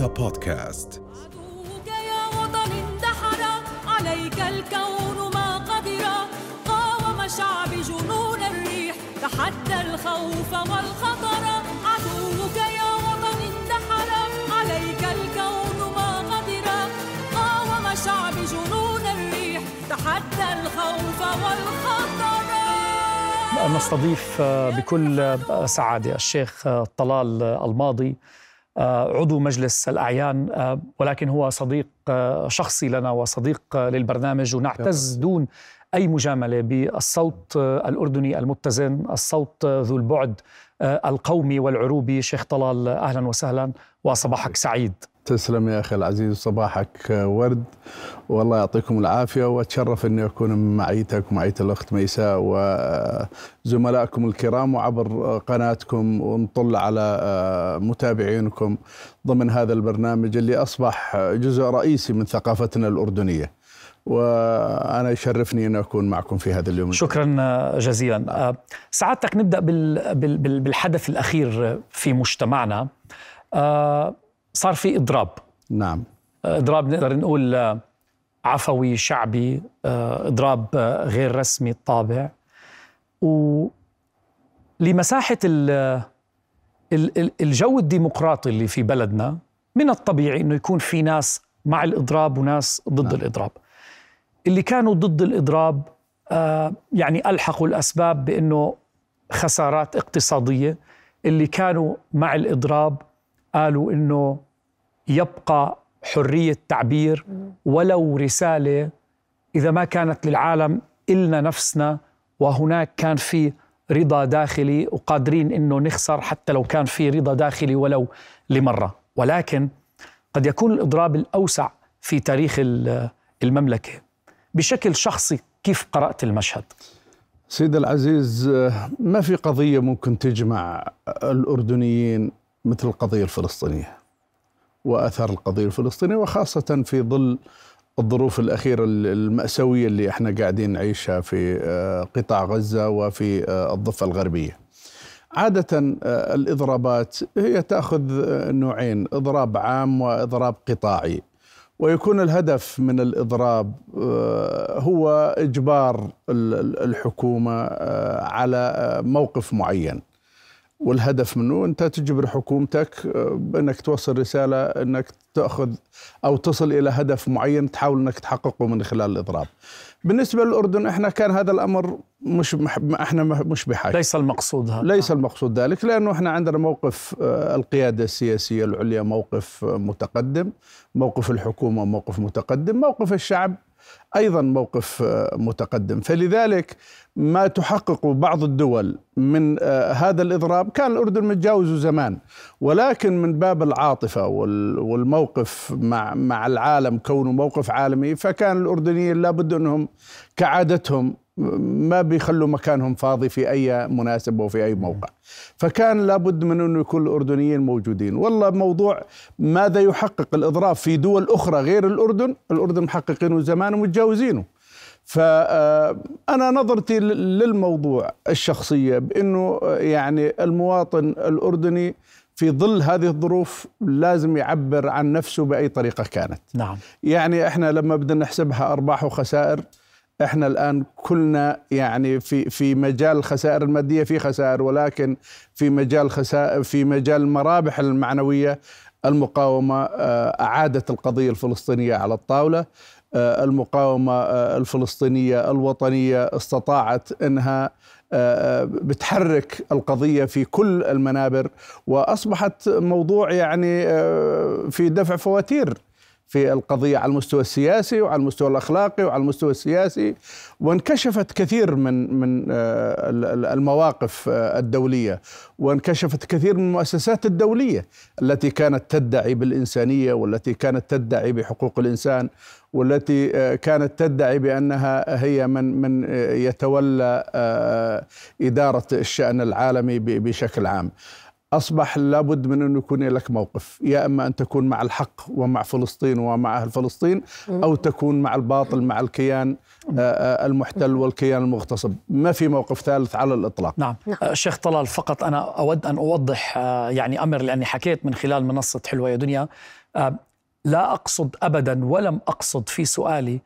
رؤيا بودكاست. عدوك يا وطن اندحر عليك الكون ما قدر. قاوم شعب جنون الريح تحدى الخوف والخطر. عدوك يا وطن اندحر عليك الكون ما قدر. قاوم شعب جنون الريح تحدى الخوف والخطر. نستضيف بكل سعادة الشيخ طلال الماضي عضو مجلس الأعيان ولكن هو صديق شخصي لنا وصديق للبرنامج ونعتز دون أي مجاملة بالصوت الأردني المتزن الصوت ذو البعد القومي والعروبي شيخ طلال أهلا وسهلا وصباحك سعيد. تسلم يا أخي العزيز صباحك ورد. والله يعطيكم العافية وأتشرف أني أكون معيتك ومعيه الأخت ميساء وزملائكم الكرام وعبر قناتكم ونطل على متابعينكم ضمن هذا البرنامج اللي أصبح جزء رئيسي من ثقافتنا الأردنية. وأنا يشرفني أن أكون معكم في هذا اليوم. شكرا جزيلا. سعادتك نبدأ بالحدث الأخير في مجتمعنا. صار في إضراب. نعم. إضراب نقدر نقول عفوي شعبي إضراب غير رسمي الطابع و لمساحة الجو الديمقراطي اللي في بلدنا من الطبيعي إنه يكون في ناس مع الإضراب وناس ضد نعم. الإضراب. اللي كانوا ضد الإضراب يعني ألحقوا الأسباب بإنه خسارات اقتصادية. اللي كانوا مع الإضراب قالوا إنه يبقى حرية تعبير ولو رسالة إذا ما كانت للعالم إلنا نفسنا وهناك كان في رضا داخلي وقادرين إنه نخسر حتى لو كان في رضا داخلي ولو لمرة. ولكن قد يكون الإضراب الأوسع في تاريخ المملكة. بشكل شخصي كيف قرأت المشهد؟ سيد العزيز ما في قضية ممكن تجمع الأردنيين مثل القضية الفلسطينية وآثار القضية الفلسطينية وخاصة في ظل الظروف الأخيرة المأساوية اللي إحنا قاعدين نعيشها في قطاع غزة وفي الضفة الغربية. عادة الإضرابات هي تأخذ نوعين إضراب عام وإضراب قطاعي. ويكون الهدف من الإضراب هو إجبار الحكومة على موقف معين. والهدف منه أنت تجبر حكومتك بأنك توصل رسالة أنك تأخذ أو تصل إلى هدف معين تحاول أنك تحققه من خلال الإضراب. بالنسبة للأردن إحنا كان هذا الأمر مش إحنا مش بحاجة ليس المقصود هذا ليس المقصود ذلك لأنه إحنا عندنا موقف القيادة السياسية العليا موقف متقدم، موقف الحكومة موقف متقدم، موقف الشعب أيضا موقف متقدم. فلذلك ما تحقق بعض الدول من هذا الإضراب كان الأردن متجاوزه زمان ولكن من باب العاطفة والموقف مع مع العالم كونه موقف عالمي فكان الأردنيين لابد أنهم كعادتهم ما بيخلوا مكانهم فاضي في أي مناسبه وفي أي موقع. فكان لابد من إنه يكون الأردنيين موجودين. والله موضوع ماذا يحقق الاضراب في دول أخرى غير الأردن الأردن محققينه زمان ومتجاوزينه فأنا نظرتي للموضوع الشخصية بأنه يعني المواطن الأردني في ظل هذه الظروف لازم يعبر عن نفسه بأي طريقة كانت. نعم. يعني إحنا لما بدنا نحسبها أرباح وخسائر إحنا الآن كلنا يعني في في مجال الخسائر المادية في خسائر ولكن في مجال خسائر في مجال المرابح المعنوية المقاومة أعادت القضية الفلسطينية على الطاولة المقاومة الفلسطينية الوطنية استطاعت إنها بتحرك القضية في كل المنابر وأصبحت موضوع يعني في دفع فواتير. في القضية على المستوى السياسي وعلى المستوى الأخلاقي وعلى المستوى السياسي وانكشفت كثير من من المواقف الدولية وانكشفت كثير من المؤسسات الدولية التي كانت تدعي بالإنسانية والتي كانت تدعي بحقوق الإنسان والتي كانت تدعي بأنها هي من من يتولى إدارة الشأن العالمي بشكل عام. أصبح لابد من انه يكون لك موقف يا إما أن تكون مع الحق ومع فلسطين ومع أهل فلسطين أو تكون مع الباطل مع الكيان آه، آه، المحتل والكيان المغتصب. ما في موقف ثالث على الإطلاق. نعم. آه، شيخ طلال فقط أنا أود أن أوضح آه، يعني أمر لأني حكيت من خلال منصة حلوة يا دنيا. آه، لا أقصد أبدا ولم أقصد في سؤالي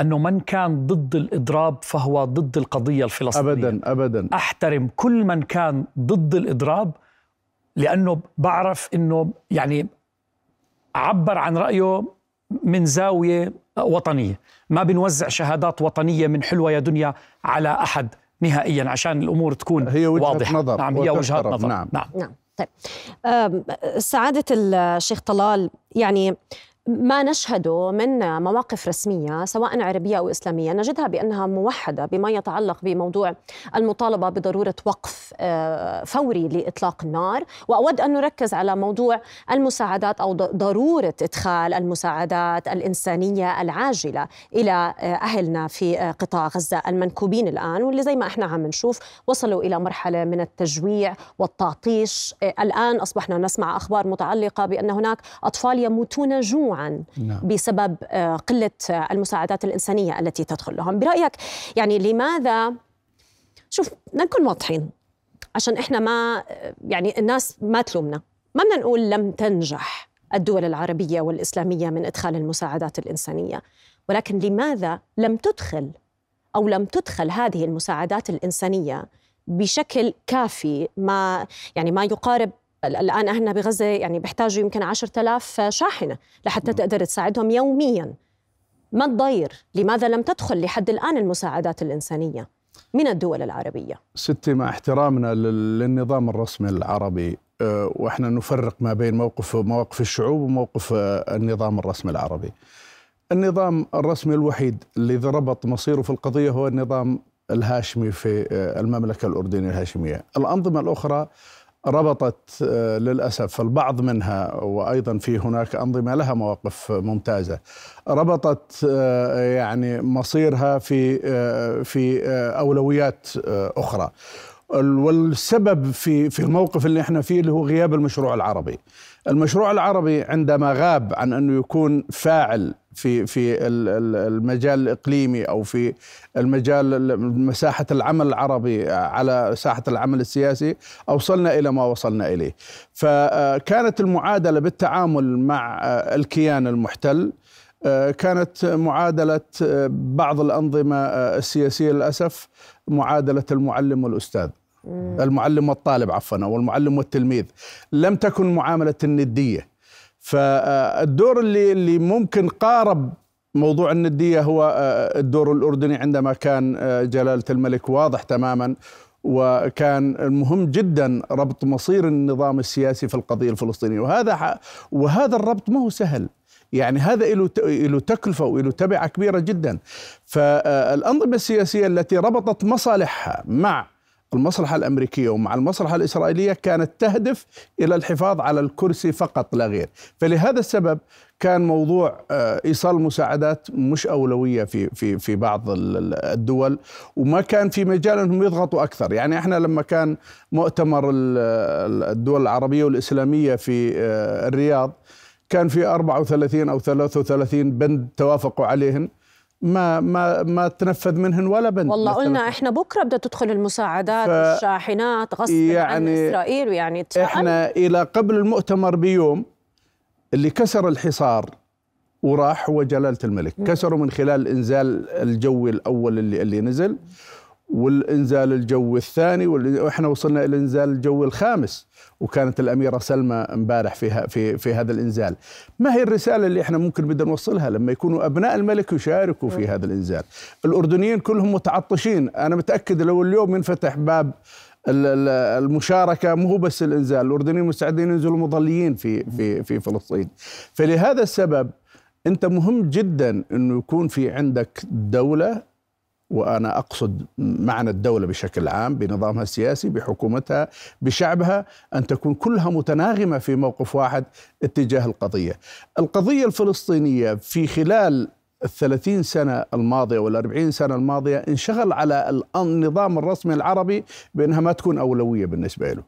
أنه من كان ضد الإضراب فهو ضد القضية الفلسطينية. ابدا ابدا. أحترم كل من كان ضد الإضراب لأنه بعرف إنه يعني عبر عن رأيه من زاوية وطنية. ما بنوزع شهادات وطنية من حلوة يا دنيا على أحد نهائيا عشان الأمور تكون هي وجهة واضحة. نظر نعم هي وجهات وتحترم، نظر. نعم. نعم. نعم طيب. سعادة الشيخ طلال يعني ما نشهده من مواقف رسمية سواء عربية أو إسلامية نجدها بأنها موحدة بما يتعلق بموضوع المطالبة بضرورة وقف آه، فوري لإطلاق النار. وأود أن نركز على موضوع المساعدات أو ضرورة إدخال المساعدات الإنسانية العاجلة إلى آه، أهلنا في آه، قطاع غزة المنكوبين الآن. واللي زي ما إحنا عم نشوف وصلوا إلى مرحلة من التجويع والتعطيش. الآن أصبحنا نسمع أخبار متعلقة بأن هناك أطفال يموتون جوعا نعم. بسبب آه، قلة آه، المساعدات الإنسانية التي تدخل لهم برأيك يعني لماذا؟ شوف بدنا نكون واضحين. عشان إحنا ما يعني الناس ما تلومنا. ما بدنا نقول لم تنجح الدول العربية والإسلامية من إدخال المساعدات الإنسانية. ولكن لماذا لم تدخل أو لم تدخل هذه المساعدات الإنسانية بشكل كافي؟ ما يعني ما يقارب الآن أهلنا بغزة يعني بيحتاجوا يمكن عشرة آلاف شاحنة لحتى تقدر تساعدهم يومياً ما الضير؟ لماذا لم تدخل لحد الآن المساعدات الإنسانية من الدول العربية؟ ستي مع احترامنا لل- للنظام الرسمي العربي آه، وإحنا نفرق ما بين موقف مواقف الشعوب وموقف آه، النظام الرسمي العربي. النظام الرسمي الوحيد اللي ربط مصيره في القضية هو النظام الهاشمي في آه، المملكة الأردنية الهاشمية. الأنظمة الأخرى ربطت آه، للأسف البعض منها وأيضا في هناك أنظمة لها مواقف ممتازة ربطت آه، يعني مصيرها في آه، في أولويات أخرى. ال- والسبب في في الموقف اللي إحنا فيه اللي هو غياب المشروع العربي. المشروع العربي عندما غاب عن أنه يكون فاعل في في ال- ال- المجال الإقليمي أو في المجال ال- مساحة العمل العربي على ساحة العمل السياسي أوصلنا إلى ما وصلنا إليه. فكانت المعادلة بالتعامل مع الكيان المحتل كانت معادلة بعض الأنظمة السياسية للأسف معادلة المعلم والأستاذ. المعلم والطالب عفوا أو المعلم والتلميذ لم تكن معاملة الندية فالدور اللي اللي ممكن قارب موضوع النديه هو آه، الدور الأردني عندما كان آه، جلالة الملك واضح تماما وكان مهم جدا ربط مصير النظام السياسي في القضية الفلسطينية. وهذا وهذا الربط ما هو سهل. يعني هذا له تكلفة وله تبعة كبيرة جدا. فالانظمه السياسية التي ربطت مصالحها مع المصلحة الأمريكية ومع المصلحة الإسرائيلية كانت تهدف إلى الحفاظ على الكرسي فقط لا غير. فلهذا السبب كان موضوع آه، إيصال المساعدات مش أولوية في في في بعض ال- ال- الدول وما كان في مجال أنهم يضغطوا أكثر. يعني إحنا لما كان مؤتمر ال- ال- الدول العربية والإسلامية في آه، الرياض كان في 34 أو 33 بند توافقوا عليهن. ما ما ما تنفذ منهن ولا بند والله قلنا تنفذ. إحنا بكرة بدها تدخل المساعدات ف- الشاحنات غصب عن يعني إسرائيل ويعني إحنا إلى قبل المؤتمر بيوم اللي كسر الحصار وراح هو جلالة الملك. كسروا من خلال الانزال الجوي الأول اللي اللي نزل. والإنزال الجوي الثاني وإحنا وصلنا إلى الانزال الجوي الخامس وكانت الأميرة سلمى امبارح في في في هذا الإنزال. ما هي الرسالة اللي إحنا ممكن بدنا نوصلها لما يكونوا أبناء الملك يشاركوا في هذا الإنزال؟ الأردنيين كلهم متعطشين. أنا متأكد لو اليوم ينفتح باب ال- ال- المشاركة مو بس الإنزال الأردنيين مستعدين ينزلوا مظليين في في في فلسطين. فلهذا السبب أنت مهم جدا إنه يكون في عندك دولة وأنا أقصد معنى الدولة بشكل عام بنظامها السياسي بحكومتها بشعبها أن تكون كلها متناغمة في موقف واحد اتجاه القضية. القضية الفلسطينية في خلال الثلاثين سنة الماضية والأربعين سنة الماضية انشغل على ال- النظام الرسمي العربي بأنها ما تكون أولوية بالنسبة له.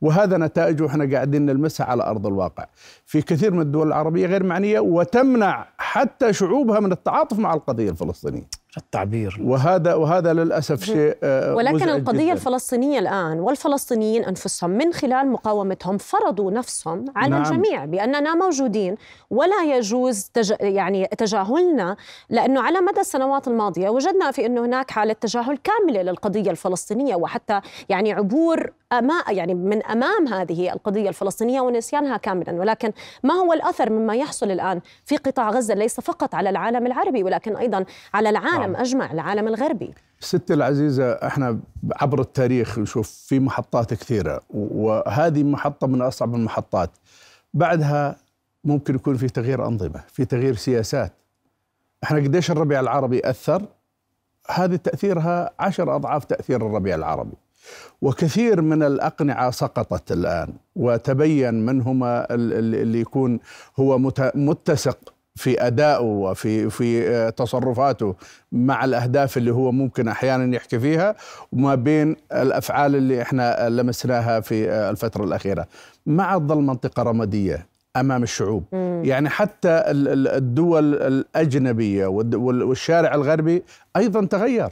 وهذا نتائجه إحنا قاعدين نلمسها على أرض الواقع. في كثير من الدول العربية غير معنية وتمنع حتى شعوبها من التعاطف مع القضية الفلسطينية. التعبير وهذا وهذا للأسف شيء آه، ولكن مزعج القضية جداً. الفلسطينية الآن والفلسطينيين أنفسهم من خلال مقاومتهم فرضوا نفسهم على نعم. الجميع بأننا موجودين ولا يجوز تج... يعني تجاهلنا لأنه على مدى السنوات الماضية وجدنا في أنه هناك حالة تجاهل كاملة للقضية الفلسطينية وحتى يعني عبور أما يعني من أمام هذه القضية الفلسطينية ونسيانها كاملا ولكن ما هو الأثر مما يحصل الآن في قطاع غزة ليس فقط على العالم العربي ولكن أيضا على العالم نعم. أجمع العالم الغربي. ستي العزيزة إحنا عبر التاريخ نشوف في محطات كثيرة وهذه محطة من أصعب المحطات. بعدها ممكن يكون في تغيير أنظمة في تغيير سياسات. إحنا قديش الربيع العربي أثر؟ هذه تأثيرها عشر أضعاف تأثير الربيع العربي. وكثير من الأقنعة سقطت الآن وتبين من هما ال- ال- اللي يكون هو مت- متسق في أدائه وفي في آه، تصرفاته مع الأهداف اللي هو ممكن أحيانا يحكي فيها وما بين الأفعال اللي إحنا لمسناها في آه، الفترة الأخيرة. مع تظل منطقة رمادية أمام الشعوب. يعني حتى ال- ال- الدول وال- والشارع الغربي أيضا تغير.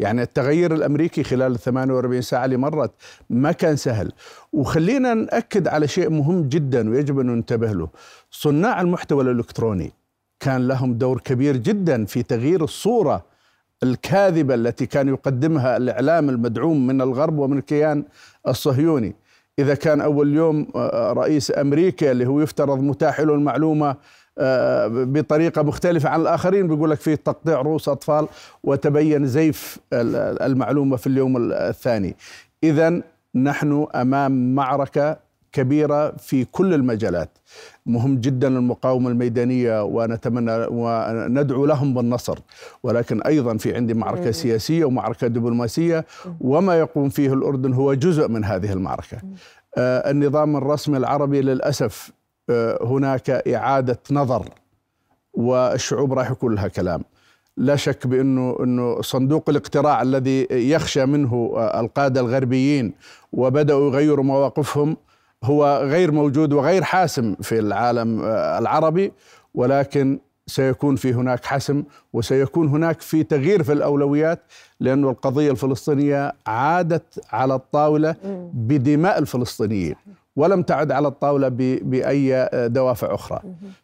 يعني التغير الأمريكي خلال ال 48 ساعة اللي مرت ما كان سهل. وخلينا نأكد على شيء مهم جدا ويجب أن ننتبه له. صناع المحتوى الإلكتروني كان لهم دور كبير جدا في تغيير الصورة الكاذبة التي كان يقدمها الإعلام المدعوم من الغرب ومن الكيان الصهيوني. إذا كان أول يوم آه، رئيس أمريكا اللي هو يفترض متاح له المعلومة آه، بطريقة مختلفة عن الآخرين بيقول لك فيه تقطيع رؤوس أطفال وتبين زيف ال- المعلومة في اليوم الثاني. إذا نحن أمام معركة كبيرة في كل المجالات. مهم جدا المقاومة الميدانية ونتمنى وندعو لهم بالنصر. ولكن أيضا في عندي معركة سياسية ومعركة دبلوماسية. وما يقوم فيه الأردن هو جزء من هذه المعركة. آه، النظام الرسمي العربي للأسف آه، هناك إعادة نظر والشعوب راح يكون لها كلام. لا شك بأنه أنه صندوق الاقتراع الذي يخشى منه آه، القادة الغربيين وبدأوا يغيروا مواقفهم هو غير موجود وغير حاسم في العالم آه، العربي ولكن سيكون في هناك حسم وسيكون هناك في تغيير في الأولويات لأنه القضية الفلسطينية عادت على الطاولة بدماء الفلسطينيين. ولم تعد على الطاولة ب- بأي دوافع أخرى.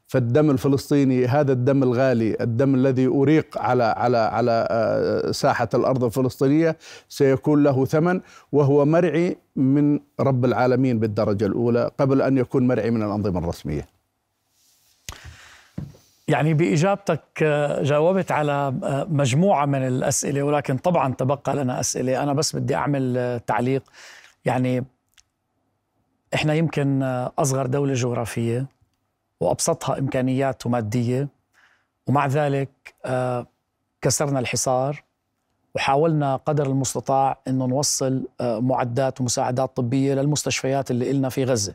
فالدم الفلسطيني هذا الدم الغالي الدم الذي أريق على على على آه، ساحة الأرض الفلسطينية سيكون له ثمن وهو مرعي من رب العالمين بالدرجة الأولى قبل أن يكون مرعي من الأنظمة الرسمية. يعني بإجابتك آه، جاوبت على آه، مجموعة من الأسئلة ولكن طبعا تبقى لنا أسئلة. أنا بس بدي أعمل آه، تعليق. يعني إحنا يمكن أصغر دولة جغرافية وأبسطها إمكانيات ومادية ومع ذلك آه، كسرنا الحصار وحاولنا قدر المستطاع أنه نوصل آه، معدات ومساعدات طبية للمستشفيات اللي إلنا في غزة.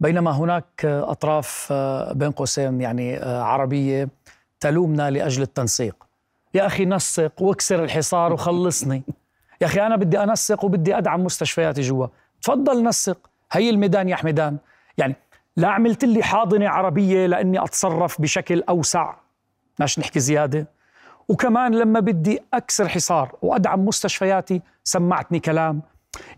بينما هناك آه، أطراف آه، بين قوسين يعني عربية تلومنا لأجل التنسيق. يا أخي نسق واكسر الحصار وخلصني. يا أخي أنا بدي أنسق وبدي أدعم مستشفياتي جوا. تفضل نسق. هي الميدان يا حمدان يعني لا عملت لي حاضنة عربية لأني أتصرف بشكل أوسع. ماش نحكي زيادة. وكمان لما بدي أكسر حصار وأدعم مستشفياتي سمعتني كلام.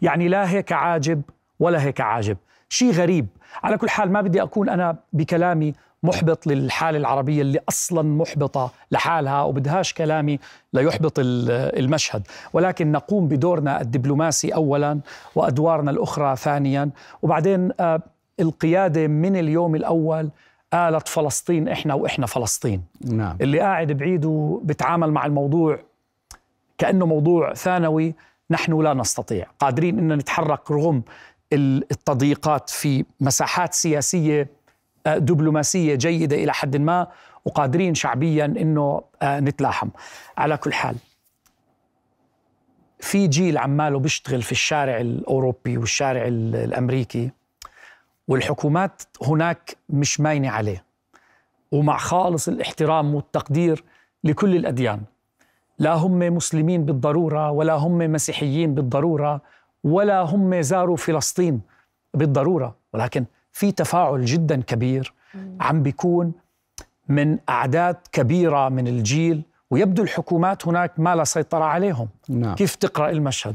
يعني لا هيك عاجب ولا هيك عاجب. شيء غريب. على كل حال ما بدي أكون أنا بكلامي محبط للحالة العربية اللي أصلا محبطة لحالها وبدهاش كلامي ليحبط ال- المشهد. ولكن نقوم بدورنا الدبلوماسي أولا وأدوارنا الأخرى ثانيا. وبعدين آه، القيادة من اليوم الأول قالت فلسطين إحنا وإحنا فلسطين. نعم. اللي قاعد بعيد وبتعامل مع الموضوع كأنه موضوع ثانوي نحن لا نستطيع. قادرين أن نتحرك رغم ال- التضييقات في مساحات سياسية دبلوماسية جيدة إلى حد ما وقادرين شعبيا أنه آه، نتلاحم. على كل حال في جيل عماله بيشتغل في الشارع الأوروبي والشارع ال- الأمريكي والحكومات هناك مش ماينة عليه ومع خالص الاحترام والتقدير لكل الأديان. لا هم مسلمين بالضرورة ولا هم مسيحيين بالضرورة ولا هم زاروا فلسطين بالضرورة ولكن في تفاعل جدا كبير عم بيكون من أعداد كبيرة من الجيل ويبدو الحكومات هناك ما لا سيطرة عليهم نعم. كيف تقرأ المشهد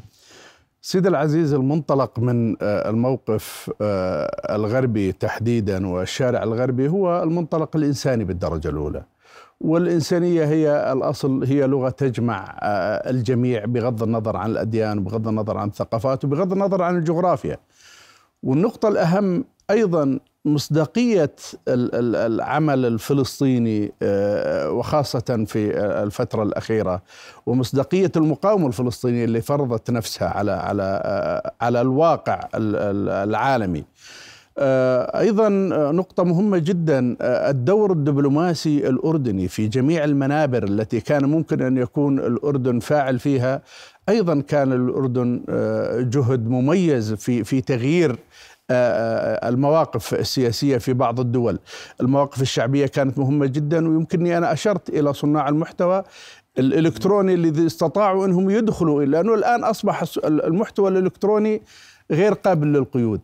سيد العزيز المنطلق من آه، الموقف آه، الغربي تحديدا والشارع الغربي هو المنطلق الإنساني بالدرجة الأولى. والإنسانية هي الأصل هي لغة تجمع آه، الجميع بغض النظر عن الأديان وبغض النظر عن الثقافات وبغض النظر عن الجغرافيا. والنقطة الأهم أيضا مصداقية ال- ال- العمل الفلسطيني آه، وخاصة في الفترة الأخيرة ومصداقية المقاومة الفلسطينية اللي فرضت نفسها على على آه، على الواقع ال- ال- العالمي. آه، أيضا نقطة مهمة جدا الدور الدبلوماسي الأردني في جميع المنابر التي كان ممكن أن يكون الأردن فاعل فيها أيضا كان الأردن جهد مميز في في تغيير المواقف السياسية في بعض الدول، المواقف الشعبية كانت مهمة جدا ويمكنني أنا أشرت إلى صناع المحتوى الإلكتروني الذي استطاعوا إنهم يدخلوا لأنه الآن أصبح المحتوى الإلكتروني غير قابل للقيود.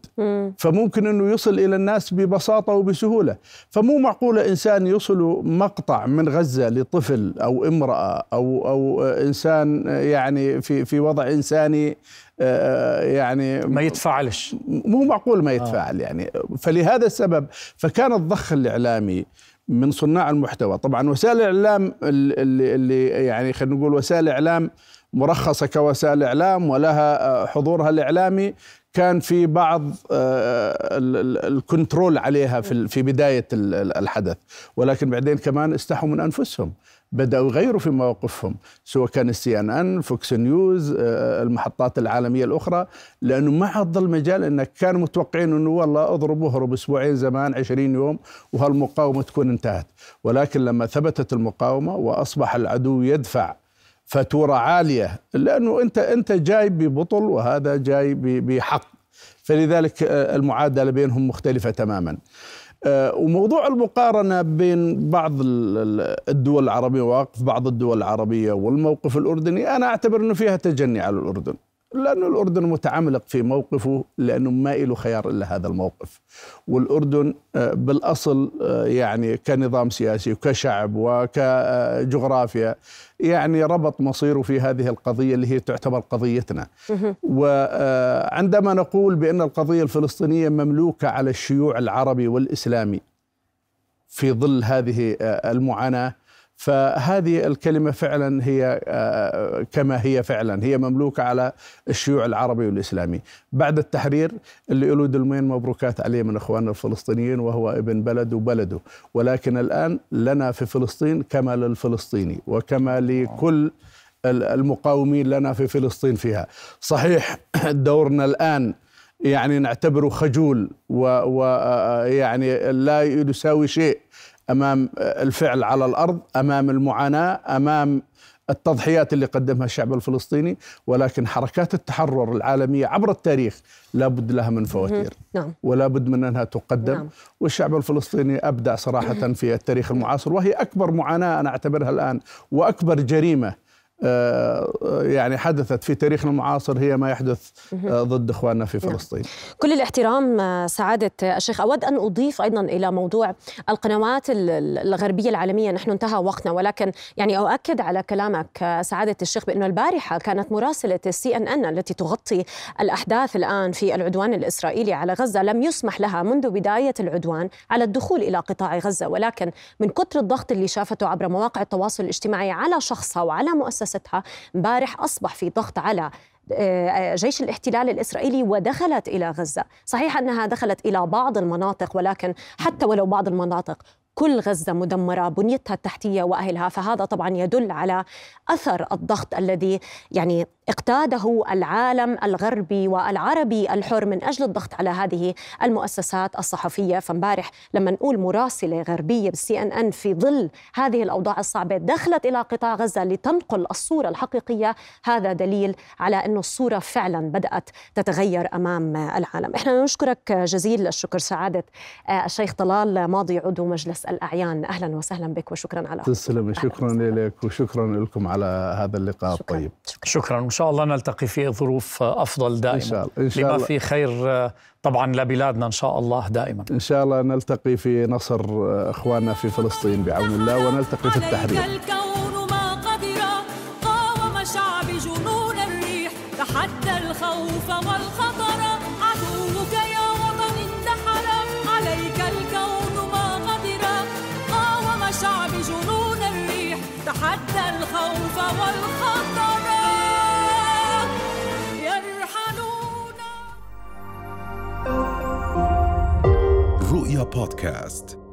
فممكن إنه يصل إلى الناس ببساطة وبسهولة. فمو معقوله إنسان يصل مقطع من غزة لطفل أو امرأة أو أو إنسان يعني في في وضع إنساني آه، يعني ما يتفاعلش. مو معقول ما يتفاعل يعني. فلهذا السبب فكان الضخ الإعلامي من صناع المحتوى. طبعا وسائل الإعلام اللي, اللي يعني خلينا نقول وسائل اعلام مرخصة كوسائل اعلام ولها آه، حضورها الإعلامي كان في بعض آه، ال- ال- ال control عليها في ال- الحدث. ولكن بعدين كمان استحوا من أنفسهم بدأوا يغيروا في مواقفهم سواء كان ال CNN Fox News آه، المحطات العالمية الأخرى لأنه ما عاد ظل مجال إنك كانوا متوقعين إنه والله اضرب واهرب أسبوعين زمان 20 يوم وهالمقاومة تكون انتهت. ولكن لما ثبتت المقاومة وأصبح العدو يدفع فاتورة عالية لأنه أنت أنت جاي ببطل وهذا جاي بحق. فلذلك آه، المعادلة بينهم مختلفة تماما. آه، وموضوع المقارنة بين بعض ال- ال- الدول العربية وواقف بعض الدول العربية والموقف الأردني أنا أعتبر إنه فيها تجني على الأردن. لأن الأردن متعملق في موقفه لأنه ما له خيار إلا هذا الموقف. والأردن آه، بالأصل آه، يعني كنظام سياسي وكشعب وكجغرافيا يعني ربط مصيره في هذه القضية اللي هي تعتبر قضيتنا. وعندما نقول بأن القضية الفلسطينية مملوكة على الشيوع العربي والإسلامي في ظل هذه آه، المعاناة فهذه الكلمة فعلا هي آه، كما هي فعلا هي مملوكة على الشيوع العربي والإسلامي. بعد التحرير اللي له دلمين مبروكات عليه من إخواننا الفلسطينيين وهو ابن بلد وبلده. ولكن الآن لنا في فلسطين كما للفلسطيني وكما لكل ال- المقاومين لنا في فلسطين فيها. صحيح دورنا الآن يعني نعتبره خجول ويعني لا يساوي شيء. أمام الفعل على الأرض أمام المعاناة أمام التضحيات اللي قدمها الشعب الفلسطيني ولكن حركات التحرر العالمية عبر التاريخ لابد لها من فواتير. نعم. ولا بد من أنها تقدم. نعم. والشعب الفلسطيني أبدع صراحة في التاريخ المعاصر وهي أكبر معاناة أنا أعتبرها الآن وأكبر جريمة آه، يعني حدثت في تاريخنا المعاصر هي ما يحدث آه، ضد إخواننا في فلسطين. كل الاحترام آه، سعادة الشيخ. أود أن أضيف أيضا إلى موضوع القنوات ال- ال- الغربية العالمية. نحن انتهى وقتنا ولكن يعني أؤكد على كلامك آه، سعادة الشيخ بأنه البارحة كانت مراسلة السي أن أن التي تغطي الأحداث الآن في العدوان الإسرائيلي على غزة. لم يسمح لها منذ بداية العدوان على الدخول إلى قطاع غزة ولكن من كثر الضغط اللي شافته عبر مواقع التواصل الاجتماعي على شخصها وعلى مؤسستها امبارح أصبح في ضغط على آه، جيش الاحتلال الإسرائيلي ودخلت إلى غزة، صحيح أنها دخلت إلى بعض المناطق ولكن حتى ولو بعض المناطق كل غزة مدمرة بنيتها التحتية وأهلها، فهذا طبعا يدل على أثر الضغط الذي يعني اقتاده العالم الغربي والعربي الحر من أجل الضغط على هذه المؤسسات الصحفية. فامبارح لما نقول مراسلة غربية بالسي ان ان في ظل هذه الأوضاع الصعبة دخلت إلى قطاع غزة لتنقل الصورة الحقيقية. هذا دليل على انه الصورة فعلا بدأت تتغير أمام العالم. إحنا نشكرك جزيل الشكر سعادة الشيخ طلال ماضي عضو مجلس الأعيان. أهلا وسهلا بك وشكرا على تسلم. شكرا لك وشكرا لكم على هذا اللقاء شكرا. الطيب. شكرا, شكرا. شاء الله نلتقي في ظروف أفضل دائما. ان شاء الله إن شاء لما الله. في خير طبعا لبلادنا إن شاء الله دائما. إن شاء الله نلتقي في نصر إخواننا في فلسطين بعون الله ونلتقي في التحرير. الكون ما قدر قاوم شعبي جنون الريح تحدى الخوف والخطر رؤيا بودكاست